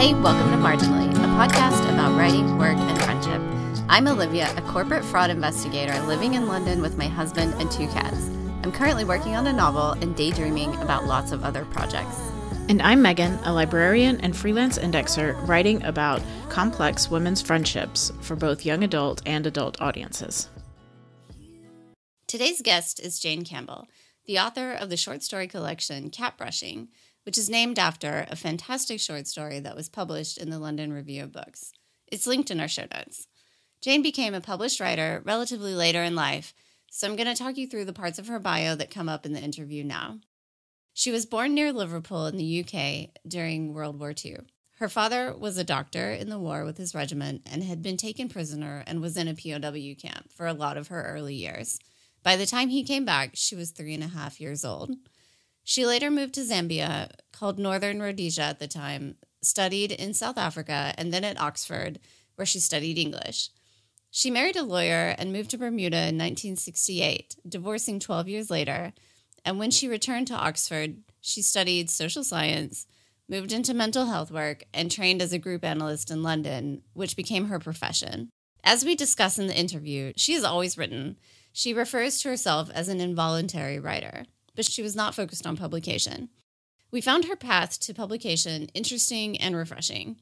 Hey, welcome to Marginally, a podcast about writing, work, and friendship. I'm Olivia, a corporate fraud investigator living in London with my husband and two cats. I'm currently working on a novel and daydreaming about lots of other projects. And I'm Megan, a librarian and freelance indexer writing about complex women's friendships for both young adult and adult audiences. Today's guest is Jane Campbell, the author of the short story collection Cat Brushing, which is named after a fantastic short story that was published in the London Review of Books. It's linked in our show notes. Jane became a published writer relatively later in life, so I'm going to talk you through the parts of her bio that come up in the interview now. She was born near Liverpool in the UK during World War II. Her father was a doctor in the war with his regiment and had been taken prisoner and was in a POW camp for a lot of her early years. By the time he came back, she was three and a half years old. She later moved to Zambia, called Northern Rhodesia at the time, studied in South Africa, and then at Oxford, where she studied English. She married a lawyer and moved to Bermuda in 1968, divorcing 12 years later and when she returned to Oxford, she studied social science, moved into mental health work, and trained as a group analyst in London, which became her profession. As we discuss in the interview, she has always written. She refers to herself as an involuntary writer, but she was not focused on publication. We found her path to publication interesting and refreshing.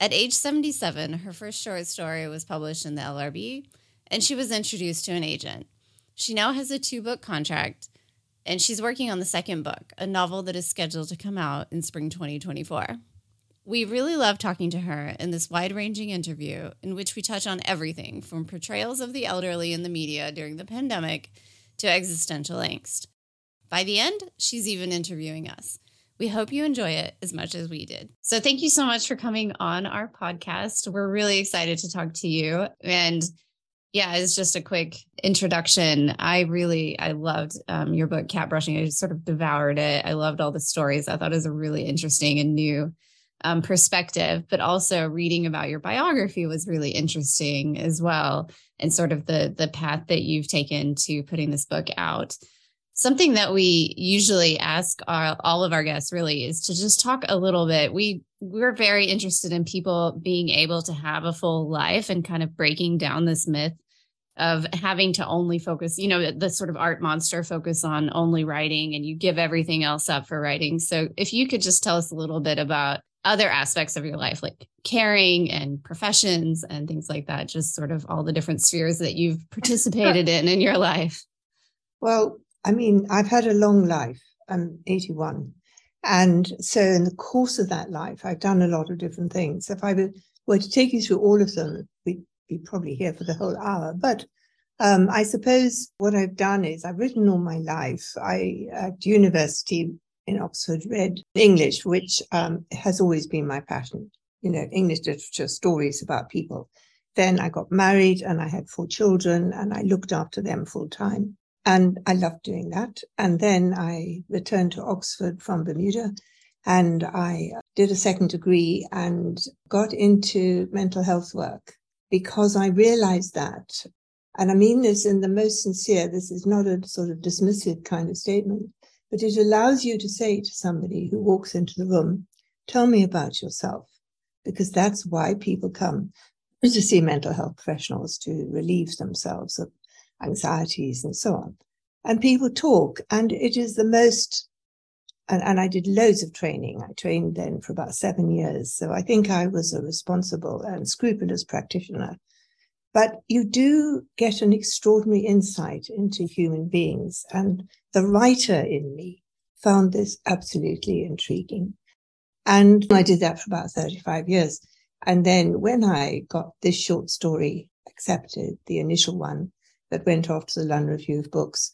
At age 77, her first short story was published in the LRB, and she was introduced to an agent. She now has a two book contract and she's working on the second book, a novel that is scheduled to come out in spring 2024. We really love talking to her in this wide ranging interview, in which we touch on everything from portrayals of the elderly in the media during the pandemic to existential angst. By the end, she's even interviewing us. We hope you enjoy it as much as we did. So, thank you so much for coming on our podcast. We're really excited to talk to you. And yeah, it's just a quick introduction. I really, I loved um, your book, Cat Brushing. I just sort of devoured it. I loved all the stories. I thought it was a really interesting and new um, perspective, but also reading about your biography was really interesting as well, and sort of the the path that you've taken to putting this book out. Something that we usually ask our, all of our guests really is to just talk a little bit. We we're very interested in people being able to have a full life and kind of breaking down this myth of having to only focus, you know, the sort of art monster focus on only writing and you give everything else up for writing. So if you could just tell us a little bit about other aspects of your life, like caring and professions and things like that, just sort of all the different spheres that you've participated in in your life. Well, I mean, I've had a long life. I'm 81. And so in the course of that life, I've done a lot of different things. If I were to take you through all of them, we'd be probably here for the whole hour. But um, I suppose what I've done is I've written all my life. I at university in Oxford read English, which um, has always been my passion. You know, English literature, stories about people. Then I got married and I had four children and I looked after them full time. And I loved doing that. And then I returned to Oxford from Bermuda and I did a second degree and got into mental health work because I realized that, and I mean this in the most sincere, this is not a sort of dismissive kind of statement, but it allows you to say to somebody who walks into the room, tell me about yourself, because that's why people come to see mental health professionals to relieve themselves of anxieties and so on. And people talk, and it is the most and, and I did loads of training. I trained then for about seven years. So I think I was a responsible and scrupulous practitioner. But you do get an extraordinary insight into human beings. And the writer in me found this absolutely intriguing. And I did that for about 35 years. And then when I got this short story accepted, the initial one that went off to the London Review of Books,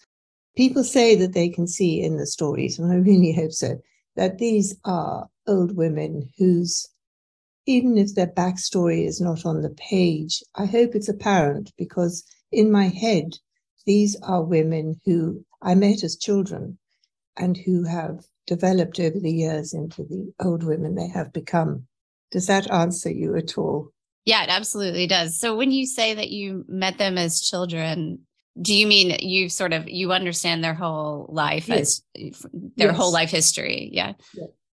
people say that they can see in the stories, and I really hope so, that these are old women whose, even if their backstory is not on the page, I hope it's apparent because in my head, these are women who I met as children and who have developed over the years into the old women they have become. Does that answer you at all? Yeah, it absolutely does. So when you say that you met them as children, do you mean you sort of you understand their whole life yes. as their yes. whole life history yeah.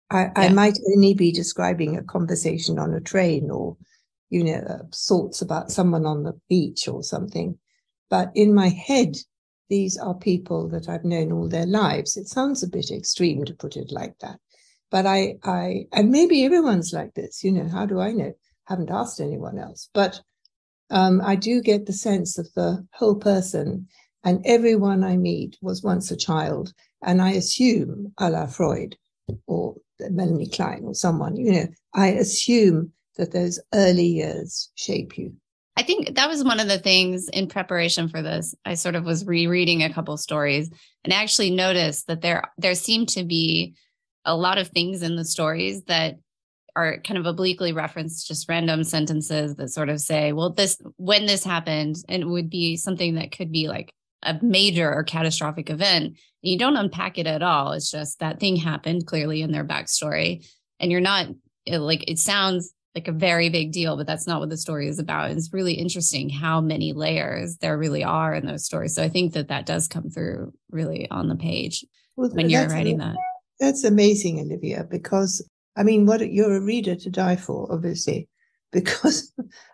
I, yeah. I might only be describing a conversation on a train or, you know, uh, thoughts about someone on the beach or something. But in my head, these are people that I've known all their lives. It sounds a bit extreme to put it like that. But I, I, and maybe everyone's like this, you know, how do I know? Haven't asked anyone else. But um, I do get the sense of the whole person, and everyone I meet was once a child. And I assume, a la Freud or Melanie Klein or someone, you know, I assume that those early years shape you. I think that was one of the things in preparation for this. I sort of was rereading a couple stories and actually noticed that there there seemed to be a lot of things in the stories that are kind of obliquely referenced just random sentences that sort of say, well, this when this happened, and it would be something that could be like a major or catastrophic event. You don't unpack it at all. It's just that thing happened clearly in their backstory. And you're not it, like it sounds like a very big deal, but that's not what the story is about. And It's really interesting how many layers there really are in those stories. So I think that that does come through really on the page well, when you're writing that. That's amazing, Olivia, because I mean, what you're a reader to die for, obviously, because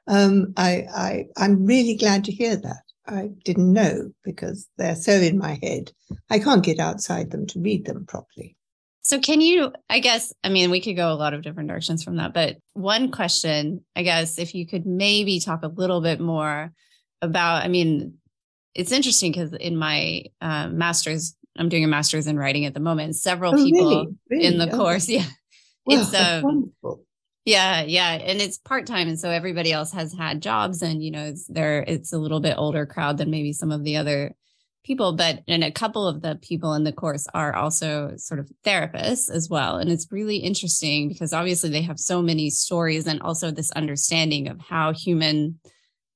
um, I, I I'm really glad to hear that. I didn't know because they're so in my head. I can't get outside them to read them properly. So, can you, I guess, I mean, we could go a lot of different directions from that, but one question, I guess, if you could maybe talk a little bit more about, I mean, it's interesting because in my uh, master's, I'm doing a master's in writing at the moment. Several oh, people really? Really? in the oh. course, yeah, it's um, wonderful. Yeah, yeah, and it's part time, and so everybody else has had jobs, and you know, it's there. It's a little bit older crowd than maybe some of the other people, but and a couple of the people in the course are also sort of therapists as well. And it's really interesting because obviously they have so many stories and also this understanding of how human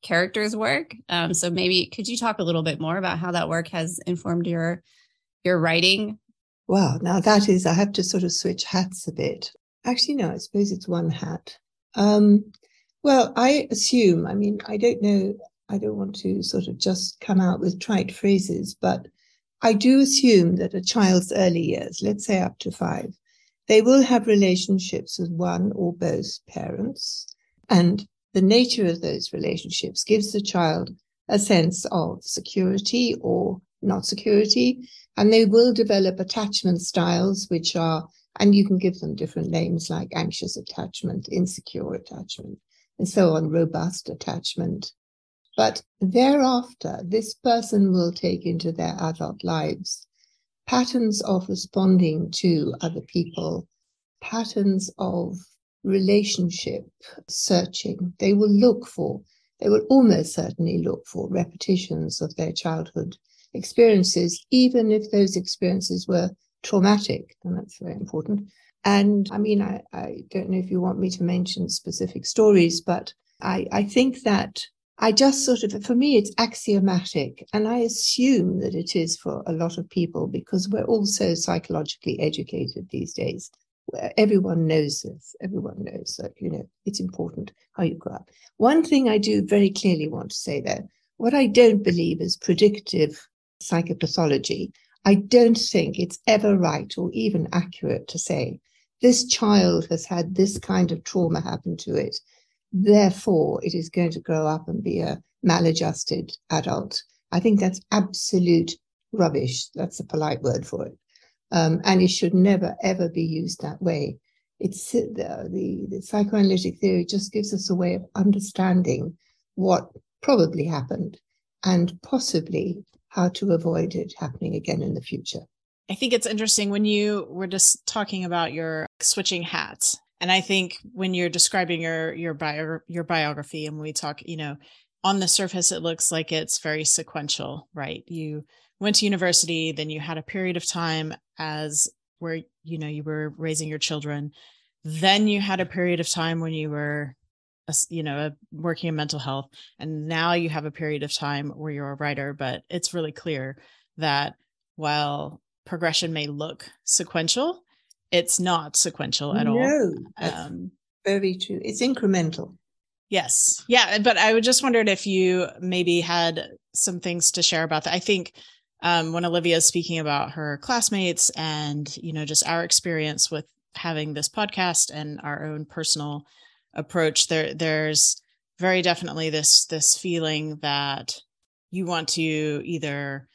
characters work. Um, so maybe could you talk a little bit more about how that work has informed your your writing? Well, now that is I have to sort of switch hats a bit. Actually, no, I suppose it's one hat. Um, well, I assume, I mean, I don't know I don't want to sort of just come out with trite phrases, but I do assume that a child's early years, let's say up to five, they will have relationships with one or both parents. And the nature of those relationships gives the child a sense of security or not security. And they will develop attachment styles, which are, and you can give them different names like anxious attachment, insecure attachment, and so on, robust attachment, but thereafter, this person will take into their adult lives patterns of responding to other people, patterns of relationship searching. They will look for, they will almost certainly look for repetitions of their childhood experiences, even if those experiences were traumatic. And that's very important. And I mean, I, I don't know if you want me to mention specific stories, but I, I think that I just sort of, for me, it's axiomatic. And I assume that it is for a lot of people because we're all so psychologically educated these days. Everyone knows this. Everyone knows that, you know, it's important how you grow up. One thing I do very clearly want to say though, what I don't believe is predictive psychopathology. I don't think it's ever right or even accurate to say this child has had this kind of trauma happen to it Therefore, it is going to grow up and be a maladjusted adult. I think that's absolute rubbish. That's a polite word for it. Um, and it should never, ever be used that way. It's the, the, the psychoanalytic theory just gives us a way of understanding what probably happened and possibly how to avoid it happening again in the future. I think it's interesting when you were just talking about your switching hats and I think when you're describing your your bio your biography and we talk, you know, on the surface it looks like it's very sequential, right? You went to university, then you had a period of time as where you know you were raising your children, then you had a period of time when you were you know working in mental health and now you have a period of time where you're a writer but it's really clear that while progression may look sequential it's not sequential at no, all. Um, very true. It's incremental. Yes. Yeah. But I would just wondered if you maybe had some things to share about that. I think um, when Olivia is speaking about her classmates and, you know, just our experience with having this podcast and our own personal approach, there there's very definitely this this feeling that you want to either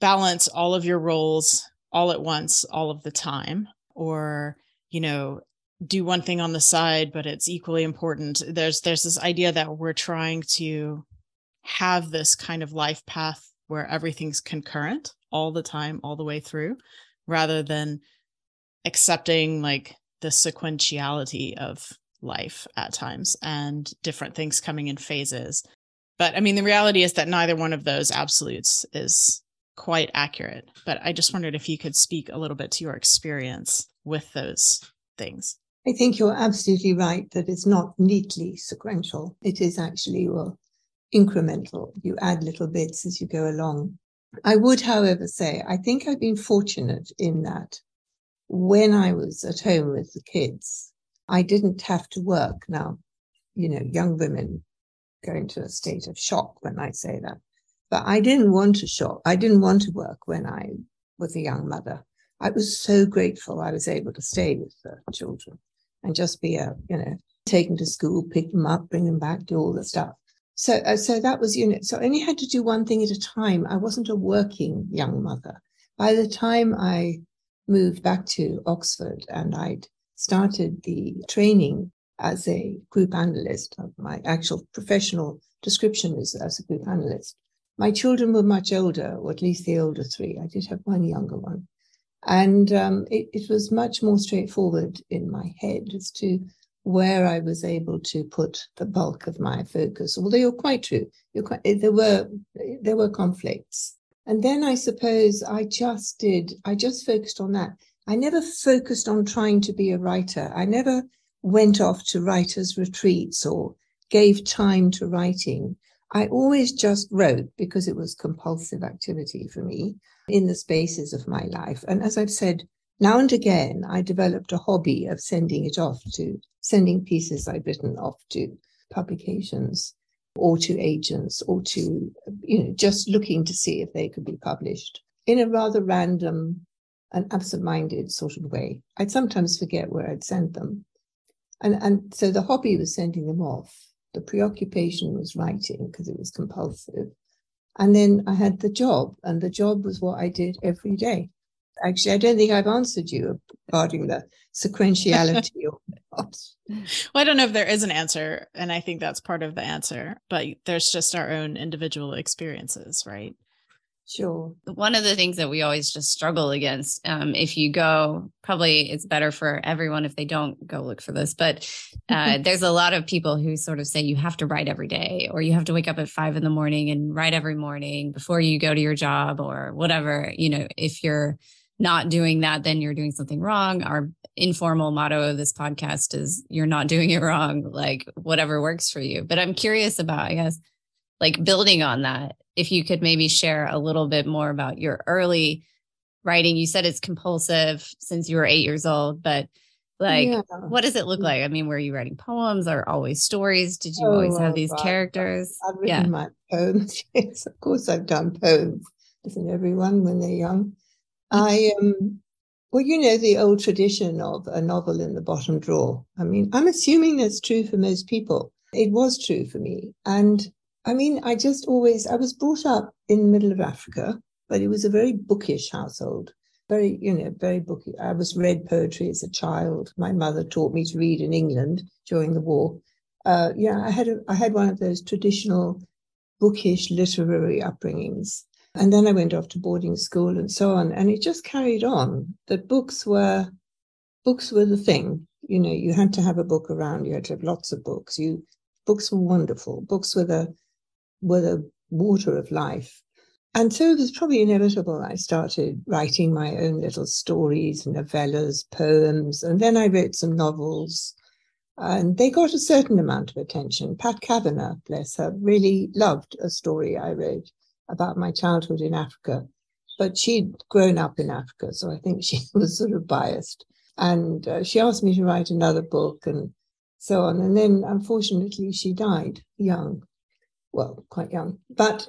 balance all of your roles all at once all of the time or you know do one thing on the side but it's equally important. There's there's this idea that we're trying to have this kind of life path where everything's concurrent all the time all the way through rather than accepting like the sequentiality of life at times and different things coming in phases but i mean the reality is that neither one of those absolutes is quite accurate but i just wondered if you could speak a little bit to your experience with those things I think you're absolutely right that it's not neatly sequential. It is actually well, incremental. You add little bits as you go along. I would, however, say I think I've been fortunate in that when I was at home with the kids, I didn't have to work. Now, you know, young women go into a state of shock when I say that. But I didn't want to shop. I didn't want to work when I was a young mother. I was so grateful I was able to stay with the children and just be a, you know, take them to school, pick them up, bring them back, do all the stuff. So, uh, so that was, you know, so I only had to do one thing at a time. I wasn't a working young mother. By the time I moved back to Oxford and I'd started the training as a group analyst, my actual professional description is as a group analyst. My children were much older, or at least the older three. I did have one younger one. And um, it, it, was much more straightforward in my head as to where I was able to put the bulk of my focus. Although you're quite true, you're quite, there were there were conflicts, and then I suppose I just did. I just focused on that. I never focused on trying to be a writer. I never went off to writers' retreats or gave time to writing. I always just wrote because it was compulsive activity for me in the spaces of my life. And as I've said, now and again, I developed a hobby of sending it off to sending pieces I'd written off to publications or to agents or to, you know, just looking to see if they could be published in a rather random and absent-minded sort of way. I'd sometimes forget where I'd sent them. And, and so the hobby was sending them off. The preoccupation was writing because it was compulsive. And then I had the job, and the job was what I did every day. Actually, I don't think I've answered you regarding the sequentiality or not. Well, I don't know if there is an answer, and I think that's part of the answer, but there's just our own individual experiences, right? Sure. One of the things that we always just struggle against, um, if you go, probably it's better for everyone if they don't go look for this, but uh, there's a lot of people who sort of say you have to write every day or you have to wake up at five in the morning and write every morning before you go to your job or whatever. You know, if you're not doing that, then you're doing something wrong. Our informal motto of this podcast is you're not doing it wrong, like whatever works for you. But I'm curious about, I guess, like building on that if you could maybe share a little bit more about your early writing. You said it's compulsive since you were eight years old, but like, yeah. what does it look like? I mean, were you writing poems or always stories? Did you oh, always have these characters? I've written yeah. my poems. Yes, of course, I've done poems. Doesn't everyone when they're young? I um, well, you know the old tradition of a novel in the bottom drawer. I mean, I'm assuming that's true for most people. It was true for me, and I mean, I just always, I was brought up in the middle of Africa, but it was a very bookish household. Very, you know, very booky. I was read poetry as a child. My mother taught me to read in England during the war. Uh, yeah, I had a, I had one of those traditional bookish literary upbringings. And then I went off to boarding school and so on. And it just carried on that books were, books were the thing. You know, you had to have a book around. You had to have lots of books. You, books were wonderful. Books were the, were the water of life. And so it was probably inevitable. I started writing my own little stories, novellas, poems, and then I wrote some novels. And they got a certain amount of attention. Pat Kavanagh, bless her, really loved a story I wrote about my childhood in Africa. But she'd grown up in Africa, so I think she was sort of biased. And uh, she asked me to write another book and so on. And then, unfortunately, she died young well, quite young. But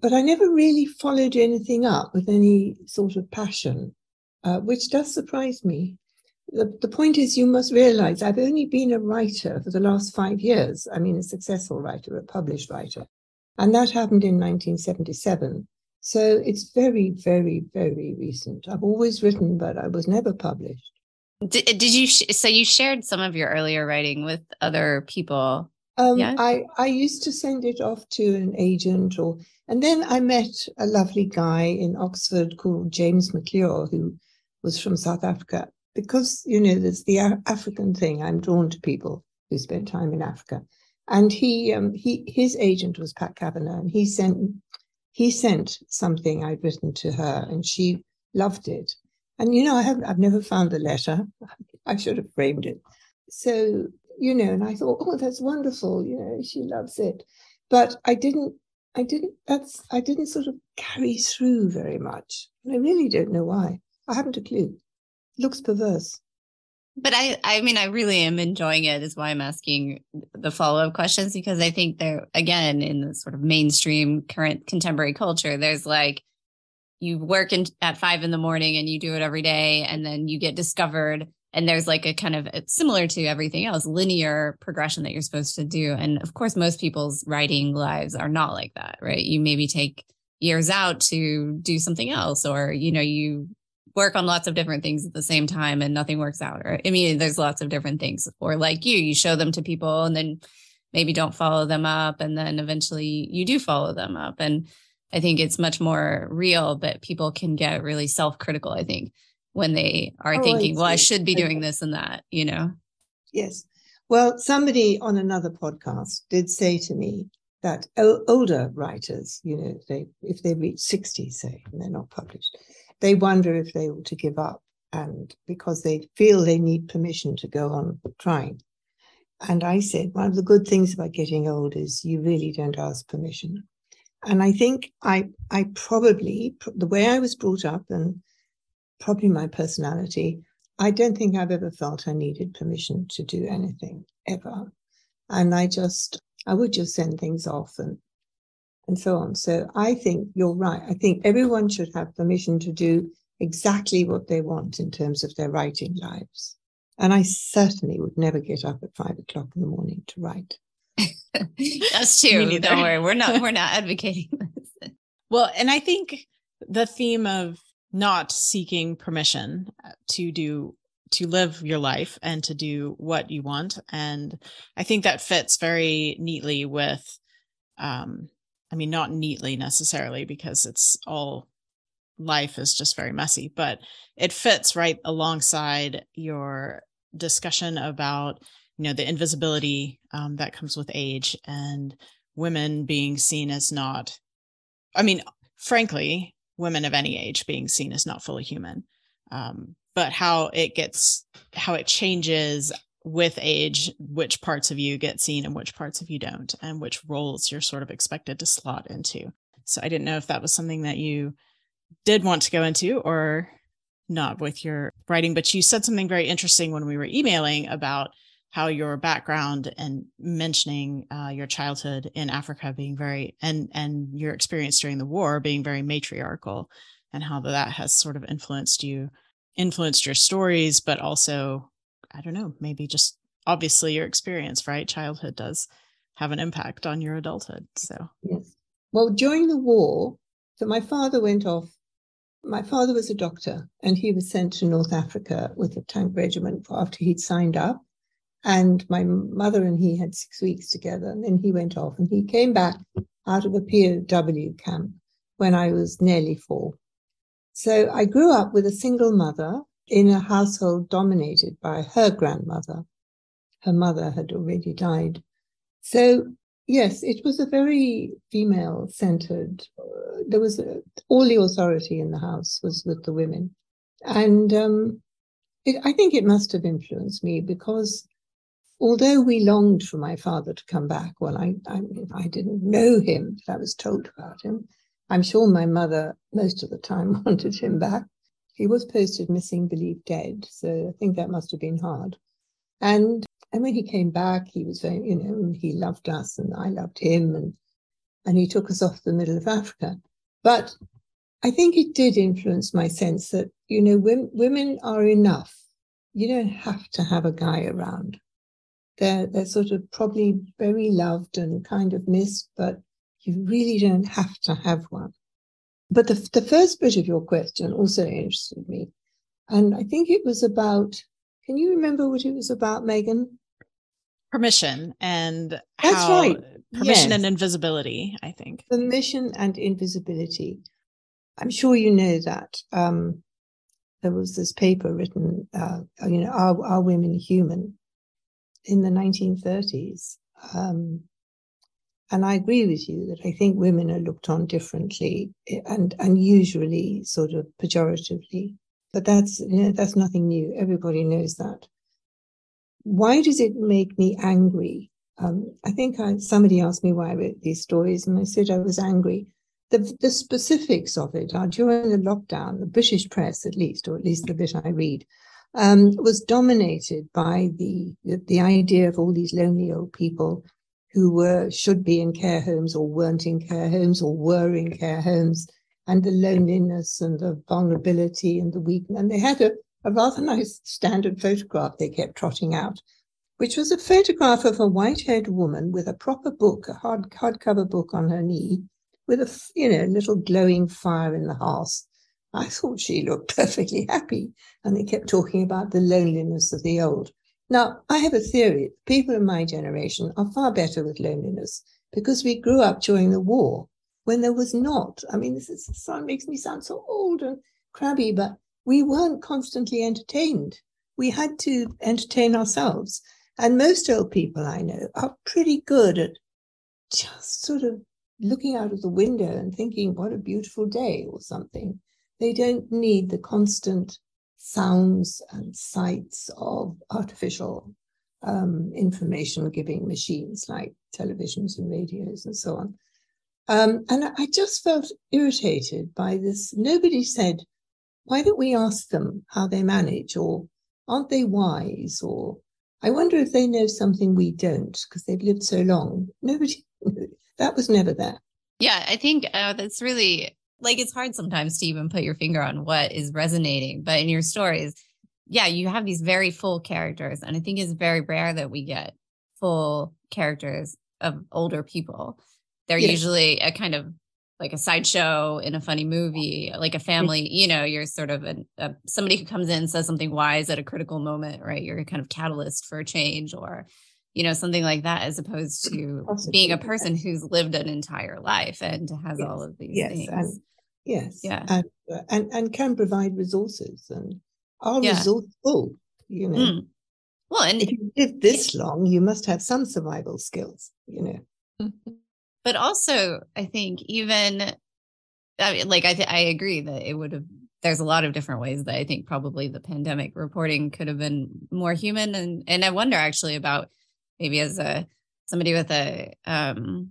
but I never really followed anything up with any sort of passion, uh, which does surprise me. the, the point is, you must realize I've only been a writer for the last five years. I mean, a successful writer, a published writer. And that happened in 1977. So it's very, very, very recent. I've always written, but I was never published. Did, did you, sh- so you shared some of your earlier writing with other people? Um, yeah? I, I used to send it off to an agent or, and then I met a lovely guy in Oxford called James McClure, who was from South Africa because you know there's the African thing. I'm drawn to people who spent time in Africa, and he um, he his agent was Pat Kavanagh, and he sent he sent something I'd written to her, and she loved it. And you know, I have I've never found the letter. I should have framed it. So you know, and I thought, oh, that's wonderful. You know, she loves it, but I didn't. I didn't. That's. I didn't sort of carry through very much, and I really don't know why. I haven't a clue looks perverse. But I, I mean, I really am enjoying it. Is why I'm asking the follow up questions because I think they're again in the sort of mainstream current contemporary culture. There's like you work in, at five in the morning and you do it every day, and then you get discovered, and there's like a kind of uh, similar to everything else linear progression that you're supposed to do. And of course, most people's writing lives are not like that, right? You maybe take years out to do something else, or you know, you work on lots of different things at the same time and nothing works out or i mean there's lots of different things or like you you show them to people and then maybe don't follow them up and then eventually you do follow them up and i think it's much more real but people can get really self-critical i think when they are oh, thinking well i should be doing this and that you know yes well somebody on another podcast did say to me that older writers you know they if they reach 60 say and they're not published they wonder if they ought to give up and because they feel they need permission to go on trying. And I said, one of the good things about getting old is you really don't ask permission. And I think I, I probably, the way I was brought up and probably my personality, I don't think I've ever felt I needed permission to do anything ever. And I just, I would just send things off and and so on. So I think you're right. I think everyone should have permission to do exactly what they want in terms of their writing lives. And I certainly would never get up at five o'clock in the morning to write. That's true. Don't worry. We're not we're not advocating this. Well, and I think the theme of not seeking permission to do to live your life and to do what you want. And i think that fits very neatly with um, I mean, not neatly necessarily because it's all life is just very messy, but it fits right alongside your discussion about, you know, the invisibility um, that comes with age and women being seen as not, I mean, frankly, women of any age being seen as not fully human. Um, but how it gets, how it changes with age which parts of you get seen and which parts of you don't and which roles you're sort of expected to slot into so i didn't know if that was something that you did want to go into or not with your writing but you said something very interesting when we were emailing about how your background and mentioning uh, your childhood in africa being very and and your experience during the war being very matriarchal and how that has sort of influenced you influenced your stories but also I don't know, maybe just obviously your experience, right? Childhood does have an impact on your adulthood. So, yes. Well, during the war, so my father went off. My father was a doctor and he was sent to North Africa with a tank regiment after he'd signed up. And my mother and he had six weeks together. And then he went off and he came back out of a POW camp when I was nearly four. So I grew up with a single mother in a household dominated by her grandmother. Her mother had already died. So, yes, it was a very female centered, uh, there was a, all the authority in the house was with the women. And um, it, I think it must have influenced me because although we longed for my father to come back, well, I, I, I didn't know him, but I was told about him. I'm sure my mother, most of the time, wanted him back he was posted missing, believed dead. So I think that must have been hard. And and when he came back, he was very, you know, he loved us and I loved him and and he took us off the middle of Africa. But I think it did influence my sense that, you know, women, women are enough you don't have to have a guy around. They're they're sort of probably very loved and kind of missed, but you really don't have to have one. But the the first bit of your question also interested me, and I think it was about. Can you remember what it was about, Megan? Permission and That's how right. permission Yes. and invisibility. I think. permission and invisibility. I'm sure you know that. Um, there was this paper written, uh, you know, are, are women human in the 1930s? Um, and I agree with you that I think women are looked on differently and, and usually sort of pejoratively. But that's, you know, that's nothing new. Everybody knows that. Why does it make me angry? Um, I think I, somebody asked me why I wrote these stories, and I said I was angry. The, the specifics of it are during the lockdown, the British press, at least, or at least the bit I read, um, was dominated by the, the idea of all these lonely old people who were should be in care homes or weren't in care homes or were in care homes, and the loneliness and the vulnerability and the weakness. And they had a, a rather nice standard photograph they kept trotting out, which was a photograph of a white-haired woman with a proper book, a hard hardcover book on her knee, with a you know little glowing fire in the house. I thought she looked perfectly happy, and they kept talking about the loneliness of the old. Now, I have a theory. People in my generation are far better with loneliness because we grew up during the war when there was not. I mean, this is, sound makes me sound so old and crabby, but we weren't constantly entertained. We had to entertain ourselves. And most old people I know are pretty good at just sort of looking out of the window and thinking, what a beautiful day or something. They don't need the constant sounds and sights of artificial um, information giving machines like televisions and radios and so on. Um, and I just felt irritated by this. Nobody said, why don't we ask them how they manage or aren't they wise or I wonder if they know something we don't because they've lived so long. Nobody, that was never there. Yeah, I think uh, that's really like it's hard sometimes to even put your finger on what is resonating. But in your stories, yeah, you have these very full characters. And I think it's very rare that we get full characters of older people. They're usually a kind of like a sideshow in a funny movie, like a family, you know, you're sort of an, a, somebody who comes in, says something wise at a critical moment, right? You're a kind of catalyst for a change or, you know, something like that, as opposed to Possibly, being a person who's lived an entire life and has all of these yes, things. and- Yes. Yeah. And, uh, and, and can provide resources and are Yeah. resourceful, you know. Mm. Well, and If you live this long, you must have some survival skills, you know. but also I think even I mean, like I th- I agree that it would have there's a lot of different ways that I think probably the pandemic reporting could have been more human and and I wonder actually about maybe as a somebody with a um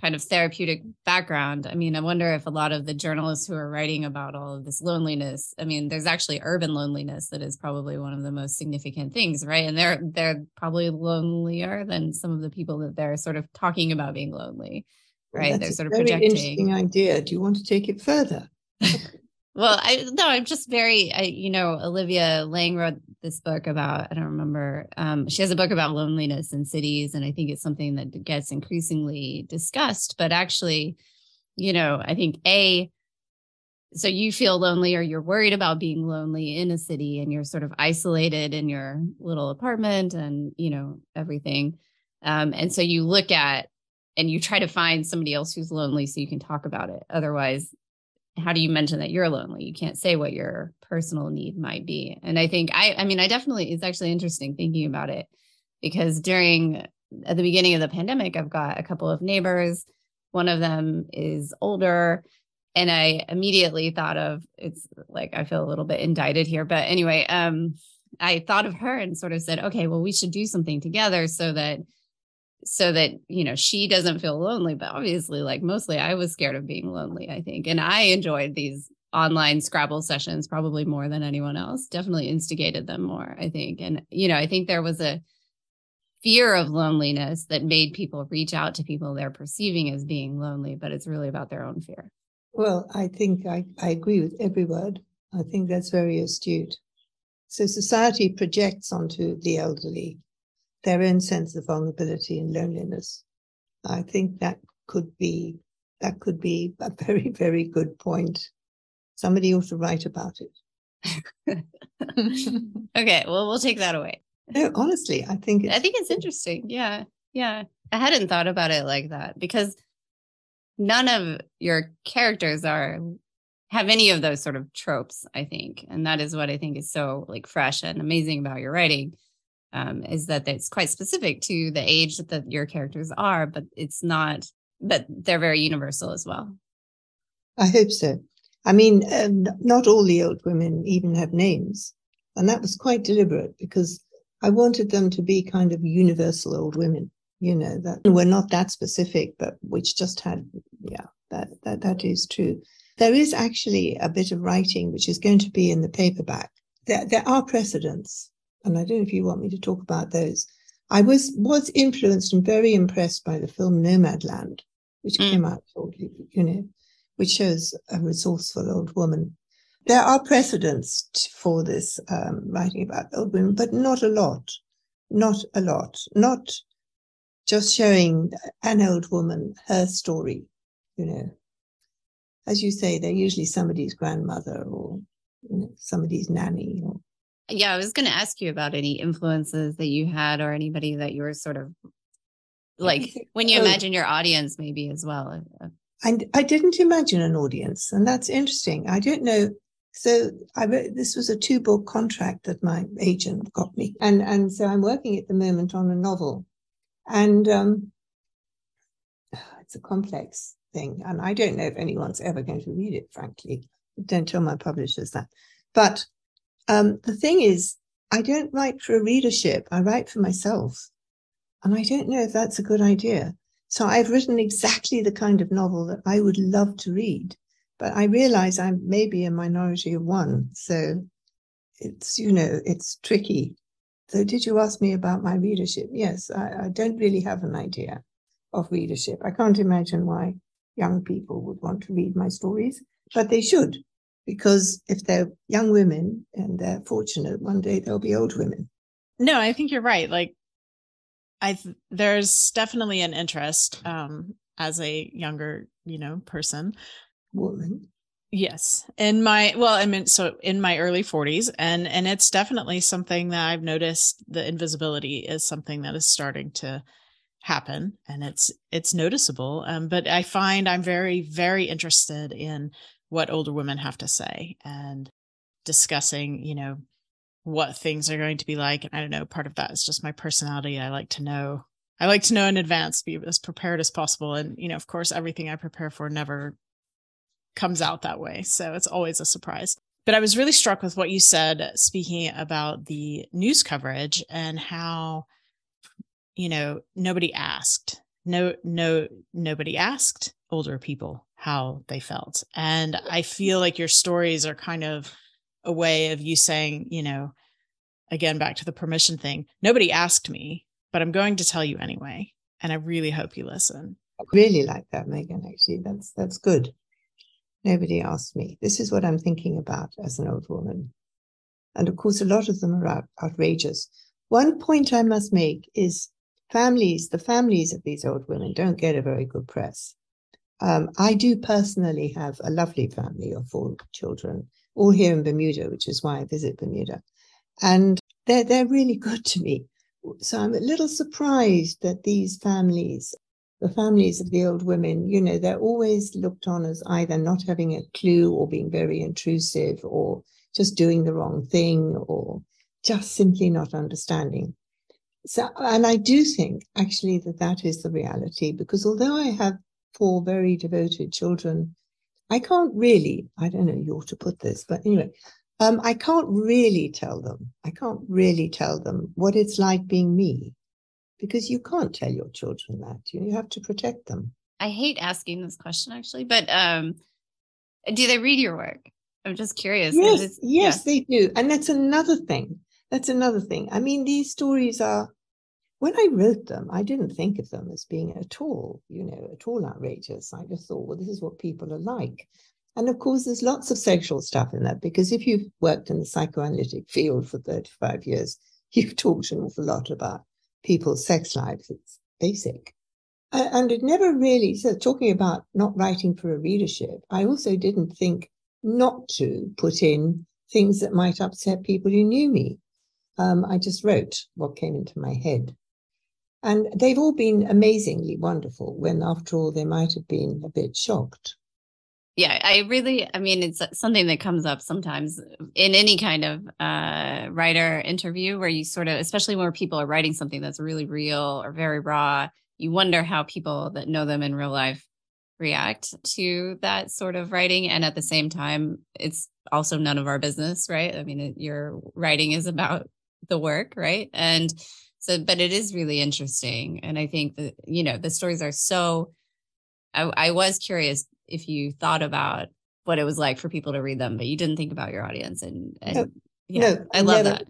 kind of therapeutic background. I mean, I wonder if a lot of the journalists who are writing about all of this loneliness, I mean, there's actually urban loneliness that is probably one of the most significant things, right? And they're they're probably lonelier than some of the people that they're sort of talking about being lonely. Well, Right, that's they're sort of projecting. interesting idea. Do you want to take it further? Well, I no, I'm just very, I, you know, Olivia Laing wrote this book about, I don't remember, um, she has a book about loneliness in cities. And I think it's something that gets increasingly discussed. But actually, you know, I think A, so you feel lonely or you're worried about being lonely in a city and you're sort of isolated in your little apartment and, you know, everything. Um, and so you look at and you try to find somebody else who's lonely so you can talk about it. Otherwise, how do you mention that you're lonely? You can't say what your personal need might be. And I think I I mean I definitely it's actually interesting thinking about it because during at the beginning of the pandemic I've got a couple of neighbors. One of them is older and I immediately thought of it's like I feel a little bit indicted here but anyway um I thought of her and sort of said okay well we should do something together so that so that you know she doesn't feel lonely but obviously like mostly i was scared of being lonely i think and i enjoyed these online scrabble sessions probably more than anyone else definitely instigated them more i think and you know i think there was a fear of loneliness that made people reach out to people they're perceiving as being lonely but it's really about their own fear Well, I think I, I agree with every word. I think that's very astute. So society projects onto the elderly their own sense of vulnerability and loneliness. I think that could be that could be a very, very good point. Somebody ought to write about it. okay, well, we'll take that away. No, honestly, I think I think it's interesting. Yeah, yeah. I hadn't thought about it like that because none of your characters are have any of those sort of tropes. I think, and that is what I think is so like fresh and amazing about your writing. Um, is that it's quite specific to the age that your characters are, but it's not. But they're very universal as well. I hope so. I mean, um, not all the old women even have names. And that was quite deliberate because I wanted them to be kind of universal old women, you know, that were not that specific, but which just had, yeah, that, that, that is true. There is actually a bit of writing which is going to be in the paperback. There, there are precedents, and I don't know if you want me to talk about those. I was was influenced and very impressed by the film Nomadland, which mm. came out, you know, which shows a resourceful old woman there are precedents for this um, writing about old women, but not a lot, not a lot, not just showing an old woman her story. You know, as you say, they're usually somebody's grandmother or you know, somebody's nanny. Or... Yeah, I was going to ask you about any influences that you had or anybody that you were sort of like when you oh. imagine your audience, maybe as well. And I didn't imagine an audience, and that's interesting. I don't know so I wrote, this was a two book contract that my agent got me. And, and so I'm working at the moment on a novel and, um, it's a complex thing. And I don't know if anyone's ever going to read it, frankly. Don't tell my publishers that. But, um, the thing is, I don't write for a readership. I write for myself. And I don't know if that's a good idea. So I've written exactly the kind of novel that I would love to read but I realize I'm maybe a minority of one. So it's, you know, it's tricky. So did you ask me about my readership? Yes, I, I don't really have an idea of readership. I can't imagine why young people would want to read my stories, but they should, because if they're young women and they're fortunate, one day they'll be old women. No, I think you're right. Like, I there's definitely an interest um, as a younger, you know, person woman. Yes. In my well, I mean so in my early 40s and and it's definitely something that I've noticed the invisibility is something that is starting to happen and it's it's noticeable um, but I find I'm very very interested in what older women have to say and discussing, you know, what things are going to be like and I don't know part of that is just my personality. I like to know I like to know in advance, be as prepared as possible. And, you know, of course, everything I prepare for never comes out that way. So it's always a surprise. But I was really struck with what you said, speaking about the news coverage and how, you know, nobody asked. No, no, nobody asked older people how they felt. And I feel like your stories are kind of a way of you saying, you know, again, back to the permission thing, nobody asked me, but I'm going to tell you anyway. And I really hope you listen. I really like that, Megan. Actually, that's that's good. Nobody asked me. This is what I'm thinking about as an old woman. And of course, a lot of them are out, outrageous. One point I must make is families, the families of these old women don't get a very good press. Um, I do personally have a lovely family of four children, all here in Bermuda, which is why I visit Bermuda. And they're, they're really good to me. So I'm a little surprised that these families the families of the old women, you know, they're always looked on as either not having a clue or being very intrusive or just doing the wrong thing or just simply not understanding. So, and I do think actually that that is the reality because although I have four very devoted children, I can't really, I don't know, you ought to put this, but anyway, um, I can't really tell them, I can't really tell them what it's like being me because you can't tell your children that. You have to protect them. I hate asking this question actually, but um, do they read your work? I'm just curious. Yes, yes, yeah. they do. And that's another thing. That's another thing. I mean, these stories are, when I wrote them, I didn't think of them as being at all, you know, at all outrageous. I just thought, well, this is what people are like. And of course, there's lots of sexual stuff in that because if you've worked in the psychoanalytic field for 35 years, you've talked an awful lot about people's sex lives. It's basic. And it never really, so talking about not writing for a readership, I also didn't think not to put in things that might upset people who knew me. Um, I just wrote what came into my head. And they've all been amazingly wonderful when, after all, they might have been a bit shocked. Yeah, I really, I mean, it's something that comes up sometimes in any kind of uh, writer interview where you sort of, especially where people are writing something that's really real or very raw, you wonder how people that know them in real life react to that sort of writing. And at the same time, it's also none of our business, right? I mean, it, your writing is about the work, right? And so, but it is really interesting. And I think that, you know, the stories are so, I, I was curious if you thought about what it was like for people to read them, but you didn't think about your audience. And, and no, yeah, no, I love that.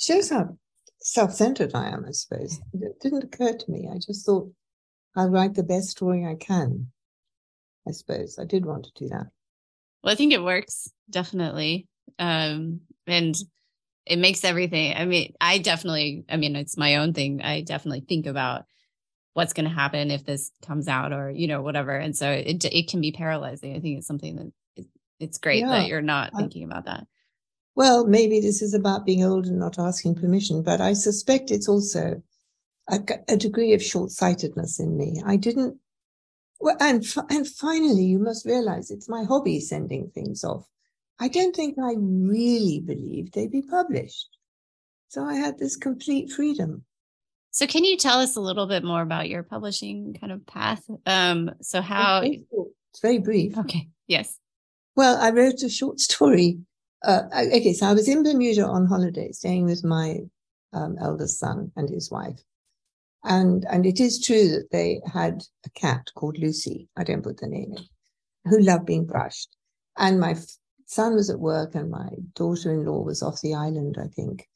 Shows how self-centered I am, I suppose. It didn't occur to me. I just thought I'll write the best story I can. I suppose I did want to do that. Well, I think it works definitely. Um, and it makes everything. I mean, I definitely, I mean, it's my own thing. I definitely think about what's going to happen if this comes out or, you know, whatever. And so it, it can be paralyzing. I think it's something that it, it's great yeah, that you're not I, thinking about that. Well, maybe this is about being old and not asking permission, but I suspect it's also a, a degree of short sightedness in me. I didn't well, and and finally, you must realize it's my hobby sending things off. I don't think I really believed they'd be published. So I had this complete freedom. So can you tell us a little bit more about your publishing kind of path? Um, so how it's very brief. Okay. Yes. Well, I wrote a short story. Uh, okay, so I was in Bermuda on holiday, staying with my um, eldest son and his wife. And, and it is true that they had a cat called Lucy. I don't put the name in, who loved being brushed. And my son was at work and my daughter-in-law was off the island, I think.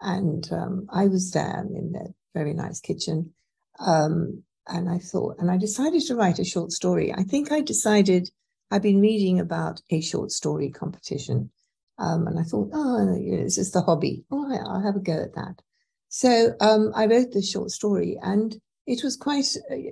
And um, I was there in their very nice kitchen. Um, and I thought, and I decided to write a short story. I think I decided I've been reading about a short story competition. Um, and I thought, oh, you know, this is the hobby. Oh, I'll have a go at that. So um, I wrote this short story, and it was quite.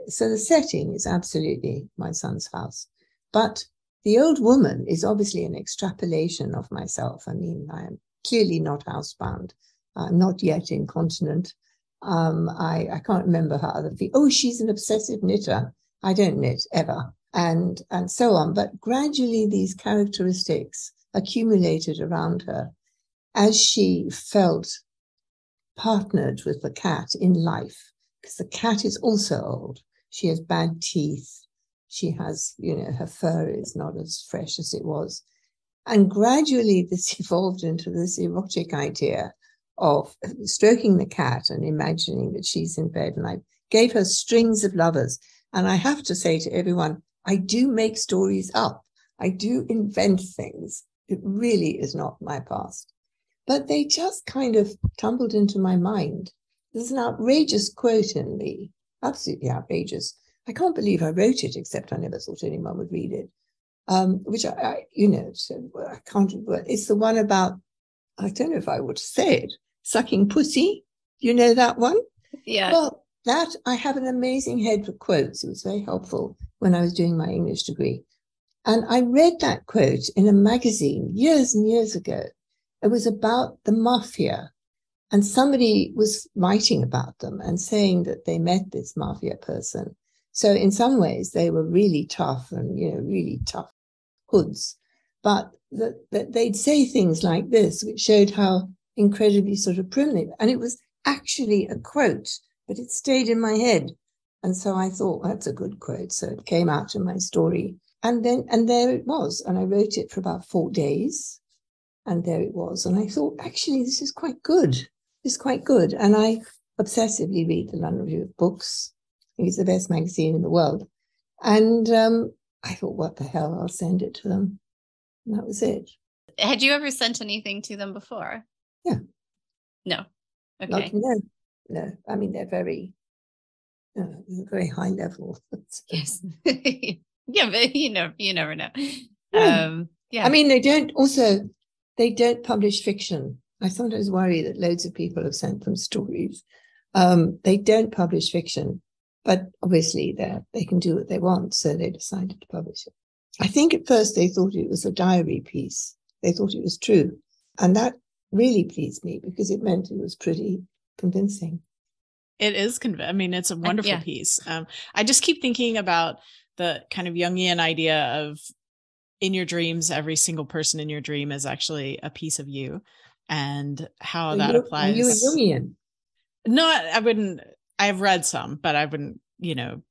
So the setting is absolutely my son's house, but the old woman is obviously an extrapolation of myself. I mean, I am clearly not housebound. I'm not yet incontinent. Um, I, I can't remember her other feet. Oh, she's an obsessive knitter. I don't knit ever, and and so on. But gradually, these characteristics accumulated around her as she felt partnered with the cat in life because the cat is also old. She has bad teeth. She has, you know, her fur is not as fresh as it was. And gradually this evolved into this erotic idea of stroking the cat and imagining that she's in bed. And I gave her strings of lovers. And I have to say to everyone, I do make stories up. I do invent things. It really is not my past but they just kind of tumbled into my mind. There's an outrageous quote in the absolutely outrageous. I can't believe I wrote it, except I never thought anyone would read it. Um, which I, I, you know, so I can't. It's the one about. I don't know if I would say it. Sucking pussy. You know that one? Yeah. Well, that I have an amazing head for quotes. It was very helpful when I was doing my English degree. And I read that quote in a magazine years and years ago. It was about the mafia. And somebody was writing about them and saying that they met this mafia person. So in some ways, they were really tough and, you know, really tough hoods. But that, that they'd say things like this, which showed how incredibly sort of primitive. And it was actually a quote, but it stayed in my head. And so I thought, that's a good quote. So it came out in my story. And then, and there it was. And I wrote it for about four days. And there it was. And I thought, actually, this is quite good. It's quite good. And I obsessively read the London Review of Books. It's the best magazine in the world. And um, I thought, what the hell? I'll send it to them. And that was it. Had you ever sent anything to them before? Yeah. No. Okay. No. No. I mean, they're very, uh, very high level. yes. yeah, but you know, you never know. Um, yeah. I mean, they don't also, they don't publish fiction. I sometimes worry that loads of people have sent them stories. Um, they don't publish fiction, but obviously they they can do what they want. So they decided to publish it. I think at first they thought it was a diary piece. They thought it was true. And that really pleased me because it meant it was pretty convincing. It is conv- I mean, it's a wonderful yeah. piece. Um, I just keep thinking about the kind of Jungian idea of in your dreams, every single person in your dream is actually a piece of you, and how are that you, applies. Are you a Jungian? No, I wouldn't. I've read some, but I wouldn't, you know,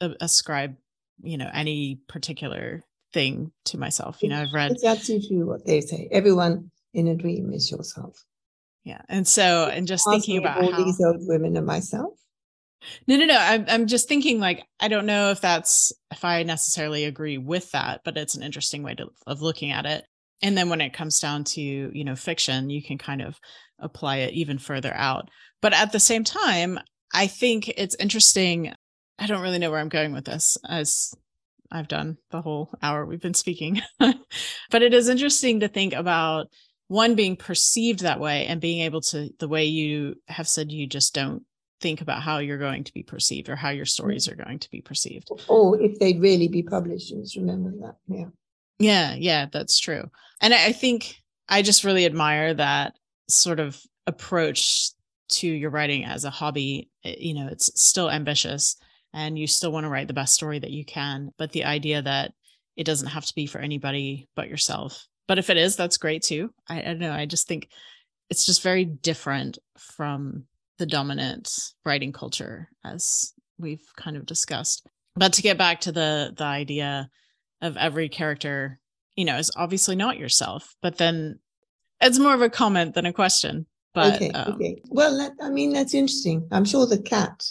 ascribe, you know, any particular thing to myself. You know, I've read. It's absolutely what they say. Everyone in a dream is yourself. Yeah, and so and just thinking about all how, these old women and myself. No, no, no. I'm I'm just thinking like I don't know if that's if I necessarily agree with that, but it's an interesting way to of looking at it. And then when it comes down to, you know, fiction, you can kind of apply it even further out. But at the same time, I think it's interesting. I don't really know where I'm going with this as I've done the whole hour we've been speaking. but it is interesting to think about one being perceived that way and being able to the way you have said you just don't think about how you're going to be perceived or how your mm. stories are going to be perceived or if they'd really be published just remember that yeah yeah yeah that's true and i think i just really admire that sort of approach to your writing as a hobby eh, you know it's still ambitious and you still want to write the best story that you can but the idea that it doesn't have to be for anybody but yourself. But if it is that's great too. I, I don't know i just think it's just very different from the dominant writing culture as we've kind of discussed. But to get back to the the idea of every character you know is obviously not yourself but then it's more of a comment than a question but okay, um, okay. well that, i mean that's interesting i'm sure the cat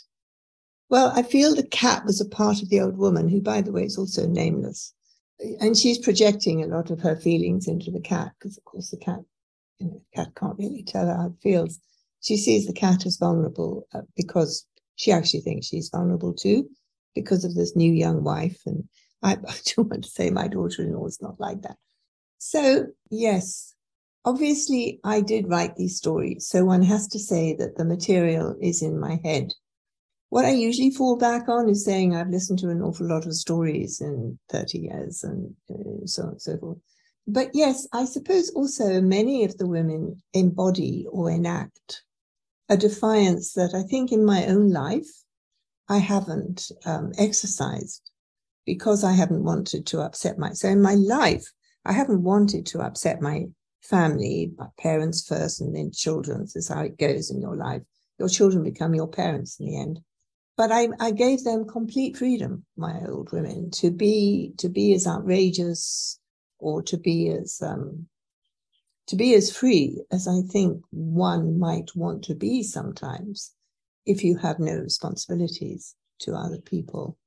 well i feel the cat was a part of the old woman who by the way is also nameless and she's projecting a lot of her feelings into the cat because of course the cat you know, the cat can't really tell her how it feels she sees the cat as vulnerable uh, because she actually thinks she's vulnerable too because of this new young wife. And I, I do want to say my daughter-in-law is not like that. So yes, obviously I did write these stories. So one has to say that the material is in my head. What I usually fall back on is saying I've listened to an awful lot of stories in 30 years and uh, so on and so forth. But yes, I suppose also many of the women embody or enact a defiance that I think in my own life I haven't um, exercised because I haven't wanted to upset my. So in my life, I haven't wanted to upset my family, parents first, and then children. This is how it goes in your life. Your children become your parents in the end. But I, I gave them complete freedom, my old women, to be to be as outrageous or to be as um, to be as free as I think one might want to be sometimes if you have no responsibilities to other people.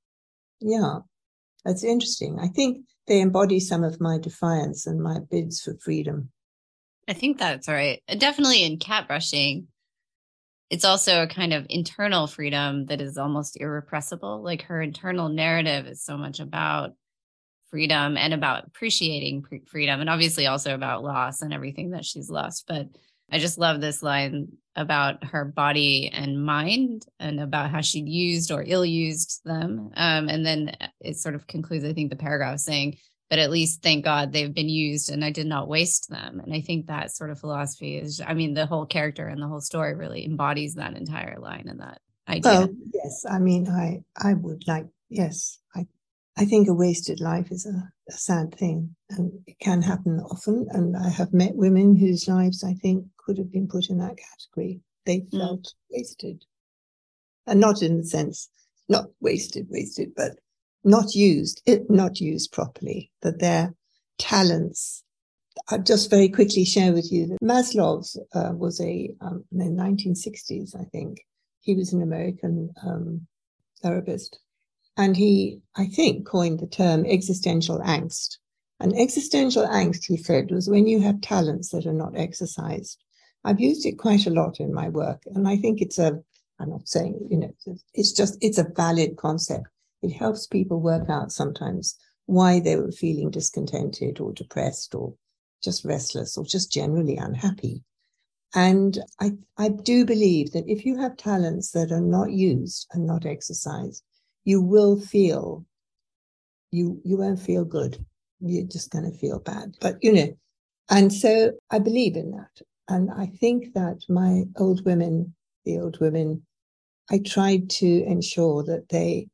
Yeah, that's interesting. I think they embody some of my defiance and my bids for freedom. I think that's right. Definitely in cat brushing, it's also a kind of internal freedom that is almost irrepressible. Like her internal narrative is so much about freedom and about appreciating pre- freedom and obviously also about loss and everything that she's lost but i just love this line about her body and mind and about how she'd used or ill used them um, and then it sort of concludes i think the paragraph saying but at least thank god they've been used and i did not waste them and i think that sort of philosophy is i mean the whole character and the whole story really embodies that entire line and that idea well yes i mean i i would like yes i I think a wasted life is a, a, sad thing and it can happen often. And I have met women whose lives I think could have been put in that category. They mm. felt mm. wasted. And not in the sense, not wasted, wasted, but not used, not used properly, that their talents. I'll just very quickly share with you that Maslow uh, was a, um, in the 1960s, I think, he was an American um, therapist and he, I think, coined the term existential angst. And existential angst, he said, was when you have talents that are not exercised. I've used it quite a lot in my work. And I think it's a, I'm not saying, you know, it's just, it's a valid concept. It helps people work out sometimes why they were feeling discontented or depressed or just restless or just generally unhappy. And I, I do believe that if you have talents that are not used and not exercised, you will feel you you won't feel good. You're just going to feel bad. But you know, and so I believe in that. And I think that my old women, the old women, I tried to ensure that they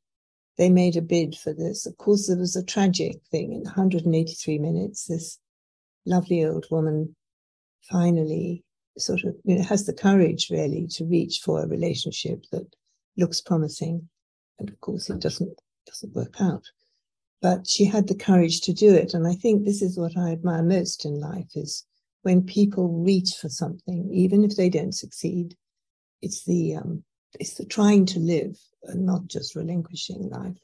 they made a bid for this. Of course, there was a tragic thing in 183 minutes. This lovely old woman finally sort of you know, has the courage really to reach for a relationship that looks promising, and of course, it doesn't doesn't work out. But she had the courage to do it, and I think this is what I admire most in life: is when people reach for something, even if they don't succeed. It's the um, it's the trying to live and not just relinquishing life.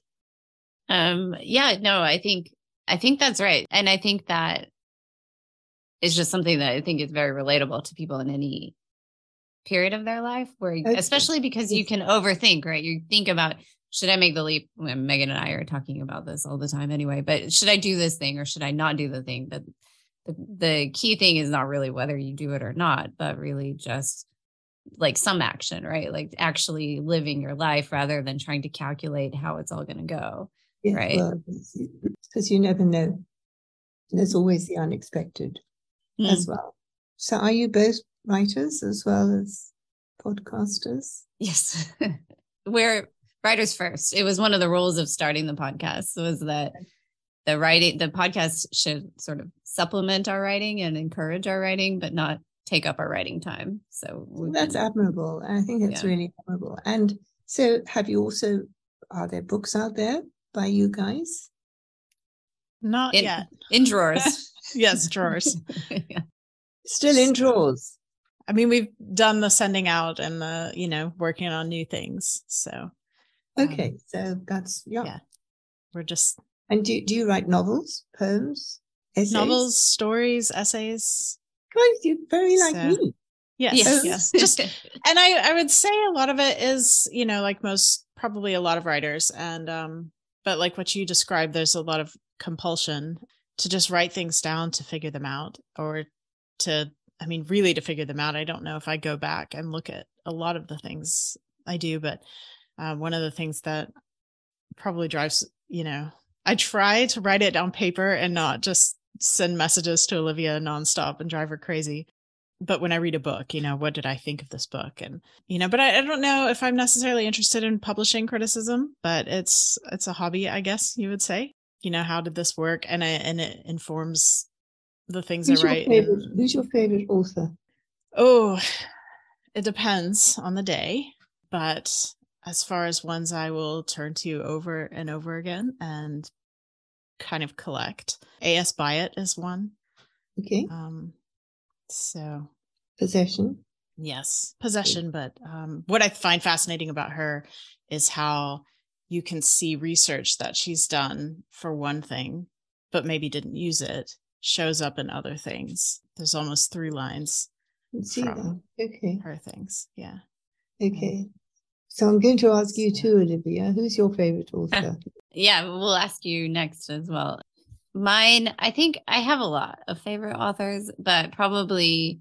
Um, yeah, no, I think I think that's right. And I think that is just something that I think is very relatable to people in any period of their life where okay. especially because you can overthink, right? You think about should I make the leap? Megan and I are talking about this all the time anyway, but should I do this thing or should I not do the thing? That the, the key thing is not really whether you do it or not, but really just like some action, right? Like actually living your life rather than trying to calculate how it's all going to go. Yeah, right. Because well, you never know. There's always the unexpected mm. as well. So are you both writers as well as podcasters? Yes. We're writers first. It was one of the rules of starting the podcast was that the writing the podcast should sort of supplement our writing and encourage our writing, but not take up our writing time. So that's been, admirable. I think it's yeah. really admirable. And so, have you also are there books out there by you guys? Not in, yet. In drawers. yes, drawers. yeah. Still in drawers. I mean, we've done the sending out and the, you know, working on new things. So, okay. Um, so that's, yeah. yeah. We're just. And do, do you write novels, poems, essays? Novels, stories, essays, God, you're very like so, me. Yes, yes. yes. Just and I I would say a lot of it is, you know, like most probably a lot of writers and um but like what you described there's a lot of compulsion to just write things down to figure them out or to I mean really to figure them out. I don't know if I go back and look at a lot of the things I do, but uh, one of the things that probably drives, you know, I try to write it on paper and not just send messages to Olivia nonstop and drive her crazy. But when I read a book, you know, what did I think of this book? And you know, but I, I don't know if I'm necessarily interested in publishing criticism, but it's it's a hobby, I guess you would say. You know, how did this work? And I, and it informs the things who's I write. Favorite, and, who's your favorite author? Oh, it depends on the day, but as far as ones I will turn to over and over again and kind of collect. A.S. Byatt is one. Okay. Um, so possession. Yes, possession. But um, what I find fascinating about her is how you can see research that she's done for one thing, but maybe didn't use it, shows up in other things. There's almost three lines. See that. Okay. Her things. Yeah. Okay. So I'm going to ask you too, Olivia. Who's your favorite author? yeah, we'll ask you next as well. Mine, I think I have a lot of favorite authors, but probably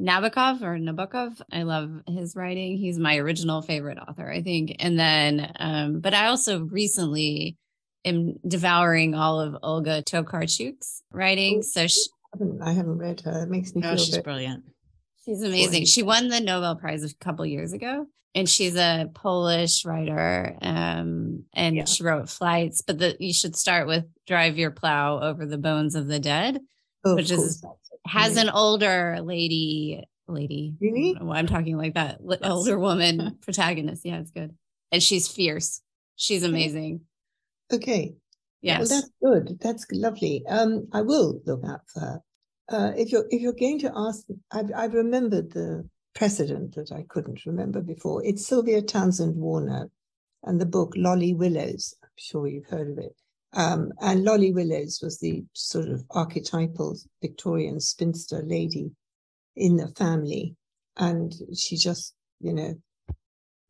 Nabokov or Nabokov. I love his writing. He's my original favorite author, I think. And then, um, but I also recently am devouring all of Olga Tokarczuk's writing. Oh, so she, I haven't, I haven't read her. It makes me oh, feel she's brilliant. She's amazing. She won the Nobel Prize a couple years ago and she's a Polish writer, um, and yeah. she wrote Flights. But the, you should start with "Drive Your Plow Over the Bones of the Dead," oh, which is has an older lady. Lady, really? I'm talking like that. Yes. Older woman protagonist. Yeah, it's good, and she's fierce. She's amazing. Okay. Yes. Well, that's good. That's lovely. Um, I will look out for her. Uh, if you're if you're going to ask, I've I've remembered the precedent that I couldn't remember before. It's Sylvia Townsend Warner and the book Lolly Willowes. I'm sure you've heard of it. Um, and Lolly Willowes was the sort of archetypal Victorian spinster lady in the family. And she just, you know,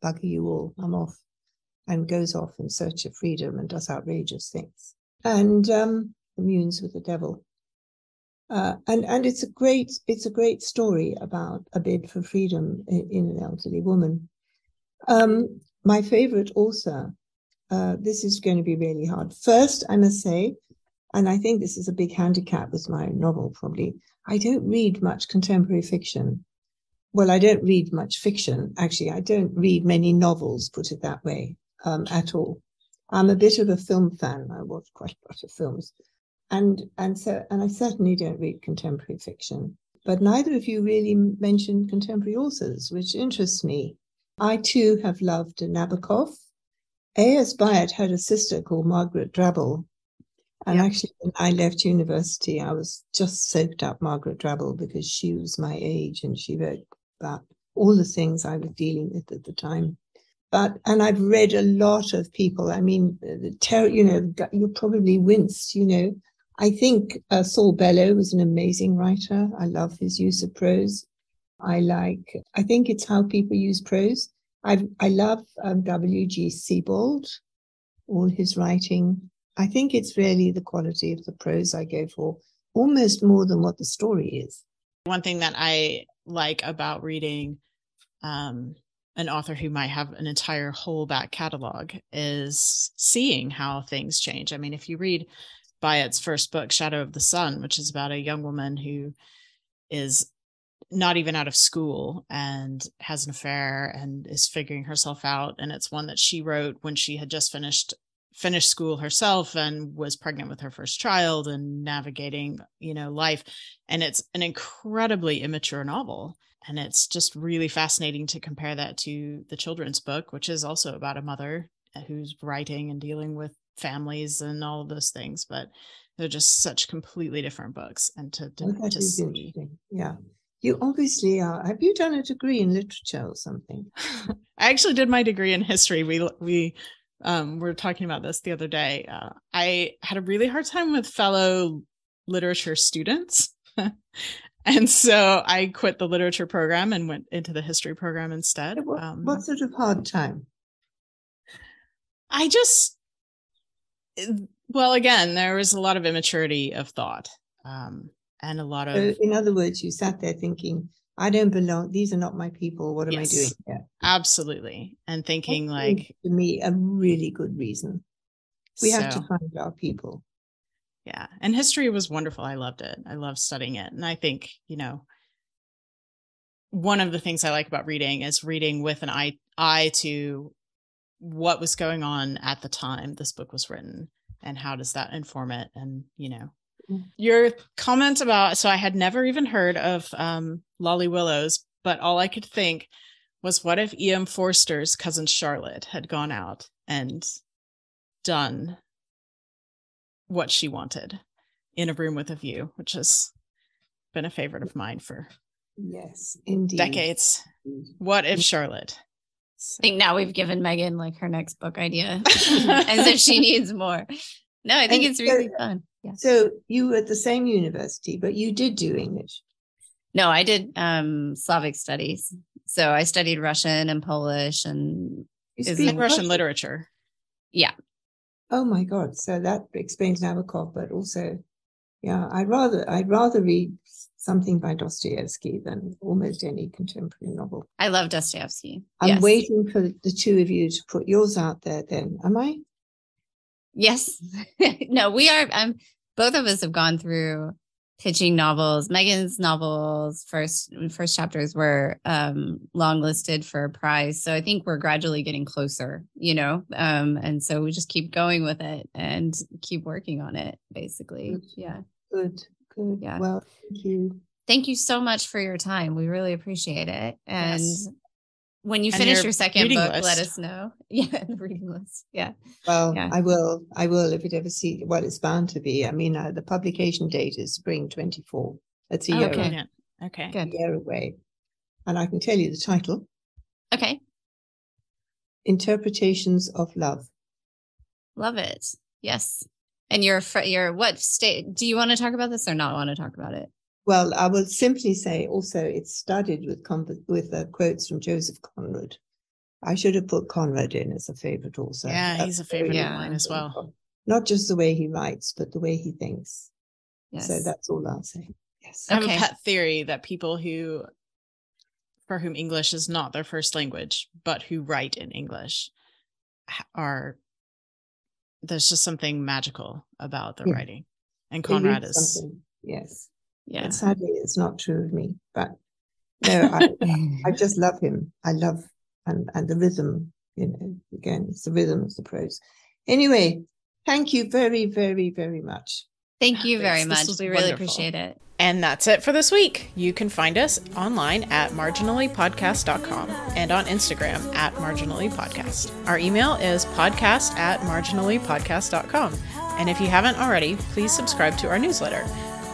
bugger you all, I'm off, and goes off in search of freedom and does outrageous things. and um, communes with the devil. Uh, and and it's a great it's a great story about a bid for freedom in, in an elderly woman. Um, my favorite author. Uh, this is going to be really hard. First, I must say, and I think this is a big handicap with my novel. Probably, I don't read much contemporary fiction. Well, I don't read much fiction. Actually, I don't read many novels. Put it that way, um, at all. I'm a bit of a film fan. I watch quite a lot of films. And and so and I certainly don't read contemporary fiction. But neither of you really mentioned contemporary authors, which interests me. I too have loved Nabokov. A.S. Byatt had a sister called Margaret Drabble. And yeah. actually, when I left university, I was just soaked up Margaret Drabble because she was my age and she wrote about all the things I was dealing with at the time but and I've read a lot of people. I mean, uh, the ter- you know, you probably winced. You know, I think uh, Saul Bellow was an amazing writer. I love his use of prose. I like. I think it's how people use prose. I I love um, W. G. Sebald, all his writing. I think it's really the quality of the prose I go for, almost more than what the story is. One thing that I like about reading um, an author who might have an entire whole back catalog is seeing how things change. I mean, if you read Byatt's first book, Shadow of the Sun, which is about a young woman who is not even out of school and has an affair and is figuring herself out. And it's one that she wrote when she had just finished finished school herself and was pregnant with her first child and navigating you know life. And it's an incredibly immature novel. And it's just really fascinating to compare that to the children's book which is also about a mother who's writing and dealing with families and all of those things but they're just such completely different books and to, to, oh, to see. yeah. You obviously are have you done a degree in literature or something? I actually did my degree in history. We we um, we were talking about this the other day. Uh, i had a really hard time with fellow literature students. And so I quit the literature program and went into the history program instead. What, um, what sort of hard time? I just, well, again, there was a lot of immaturity of thought um, and a lot of. So in other words, you sat there thinking, I don't belong. These are not my people. What am yes, I doing here? Absolutely. And thinking That's like. To me, a really good reason. We so, have to find our people yeah and history was wonderful i loved it i loved studying it and i think you know one of the things i like about reading is reading with an eye eye to what was going on at the time this book was written and how does that inform it and you know mm. your comment about so i had never even heard of um, lolly willowes but all i could think was what if em forster's cousin charlotte had gone out and done what she wanted in a room with a view, which has been a favorite of mine for yes, indeed, decades. What if Charlotte? I think now we've given Megan like her next book idea, as if she needs more. No, I think and it's really fun. Yeah. So you were at the same university, but you did do English. No, I did um Slavic studies. So I studied Russian and Polish and Russian, Russian literature. Yeah. Oh my God! So that explains Nabokov, but also, yeah, I'd rather I'd rather read something by Dostoevsky than almost any contemporary novel. I love Dostoevsky. I'm yes. waiting for the two of you to put yours out there. Then, am I? Yes. no, we are. Um, both of us have gone through pitching novels. Megan's novels first first chapters were um, long listed for a prize, so I think we're gradually getting closer. You know, um, and so we just keep going with it and keep working on it. Basically, good. yeah. Good. Good. Yeah. Well, thank you. Thank you so much for your time. We really appreciate it. And yes when you finish your second book, list. let us know. Yeah, the reading list. Yeah. Well, yeah. I will. I will if it ever see. Well, it's bound to be. I mean, uh, the publication date is spring twenty four. That's a year. Okay. Away. Okay. Good. A year away, and I can tell you the title. Okay. Interpretations of Love. Love it. Yes. And your your what state? Do you want to talk about this or not want to talk about it? Well, I will simply say also it's studied with with uh, quotes from Joseph Conrad. I should have put Conrad in as a favorite also. Yeah, That's he's a favorite of mine as well. not just the way he writes, but the way he thinks. Yes. So that's all I'll say. Yes. I have Okay. a pet theory that people who, for whom English is not their first language, but who write in English, are there's just something magical about the Yeah. writing. And Conrad is something. Yes. yeah. But sadly, it's not true of me. But no, I, I just love him. I love and and the rhythm. You know, again, it's the rhythm of the prose. Anyway, thank you very, very, very much. Thank you very This much. was We really wonderful. appreciate it. And that's it for this week. You can find us online at marginallypodcast.com and on Instagram at marginallypodcast. Our email is podcast at marginallypodcast.com. And if you haven't already, please subscribe to our newsletter.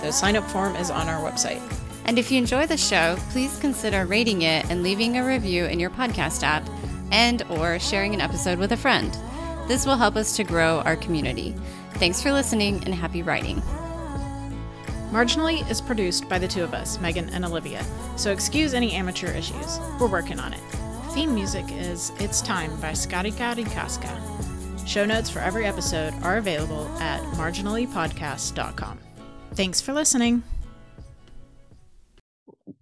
The sign up form is on our website. And if you enjoy the show, please consider rating it and leaving a review in your podcast app and or sharing an episode with a friend. This will help us to grow our community. Thanks for listening and happy writing. Marginally is produced by the two of us, Megan and Olivia, so excuse any amateur issues. We're working on it. Theme music is It's Time by Scaricá Ricascá. Show notes for every episode are available at marginallypodcast.com. Thanks for listening.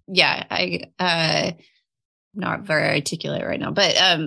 Yeah, I uh not very articulate right now, but um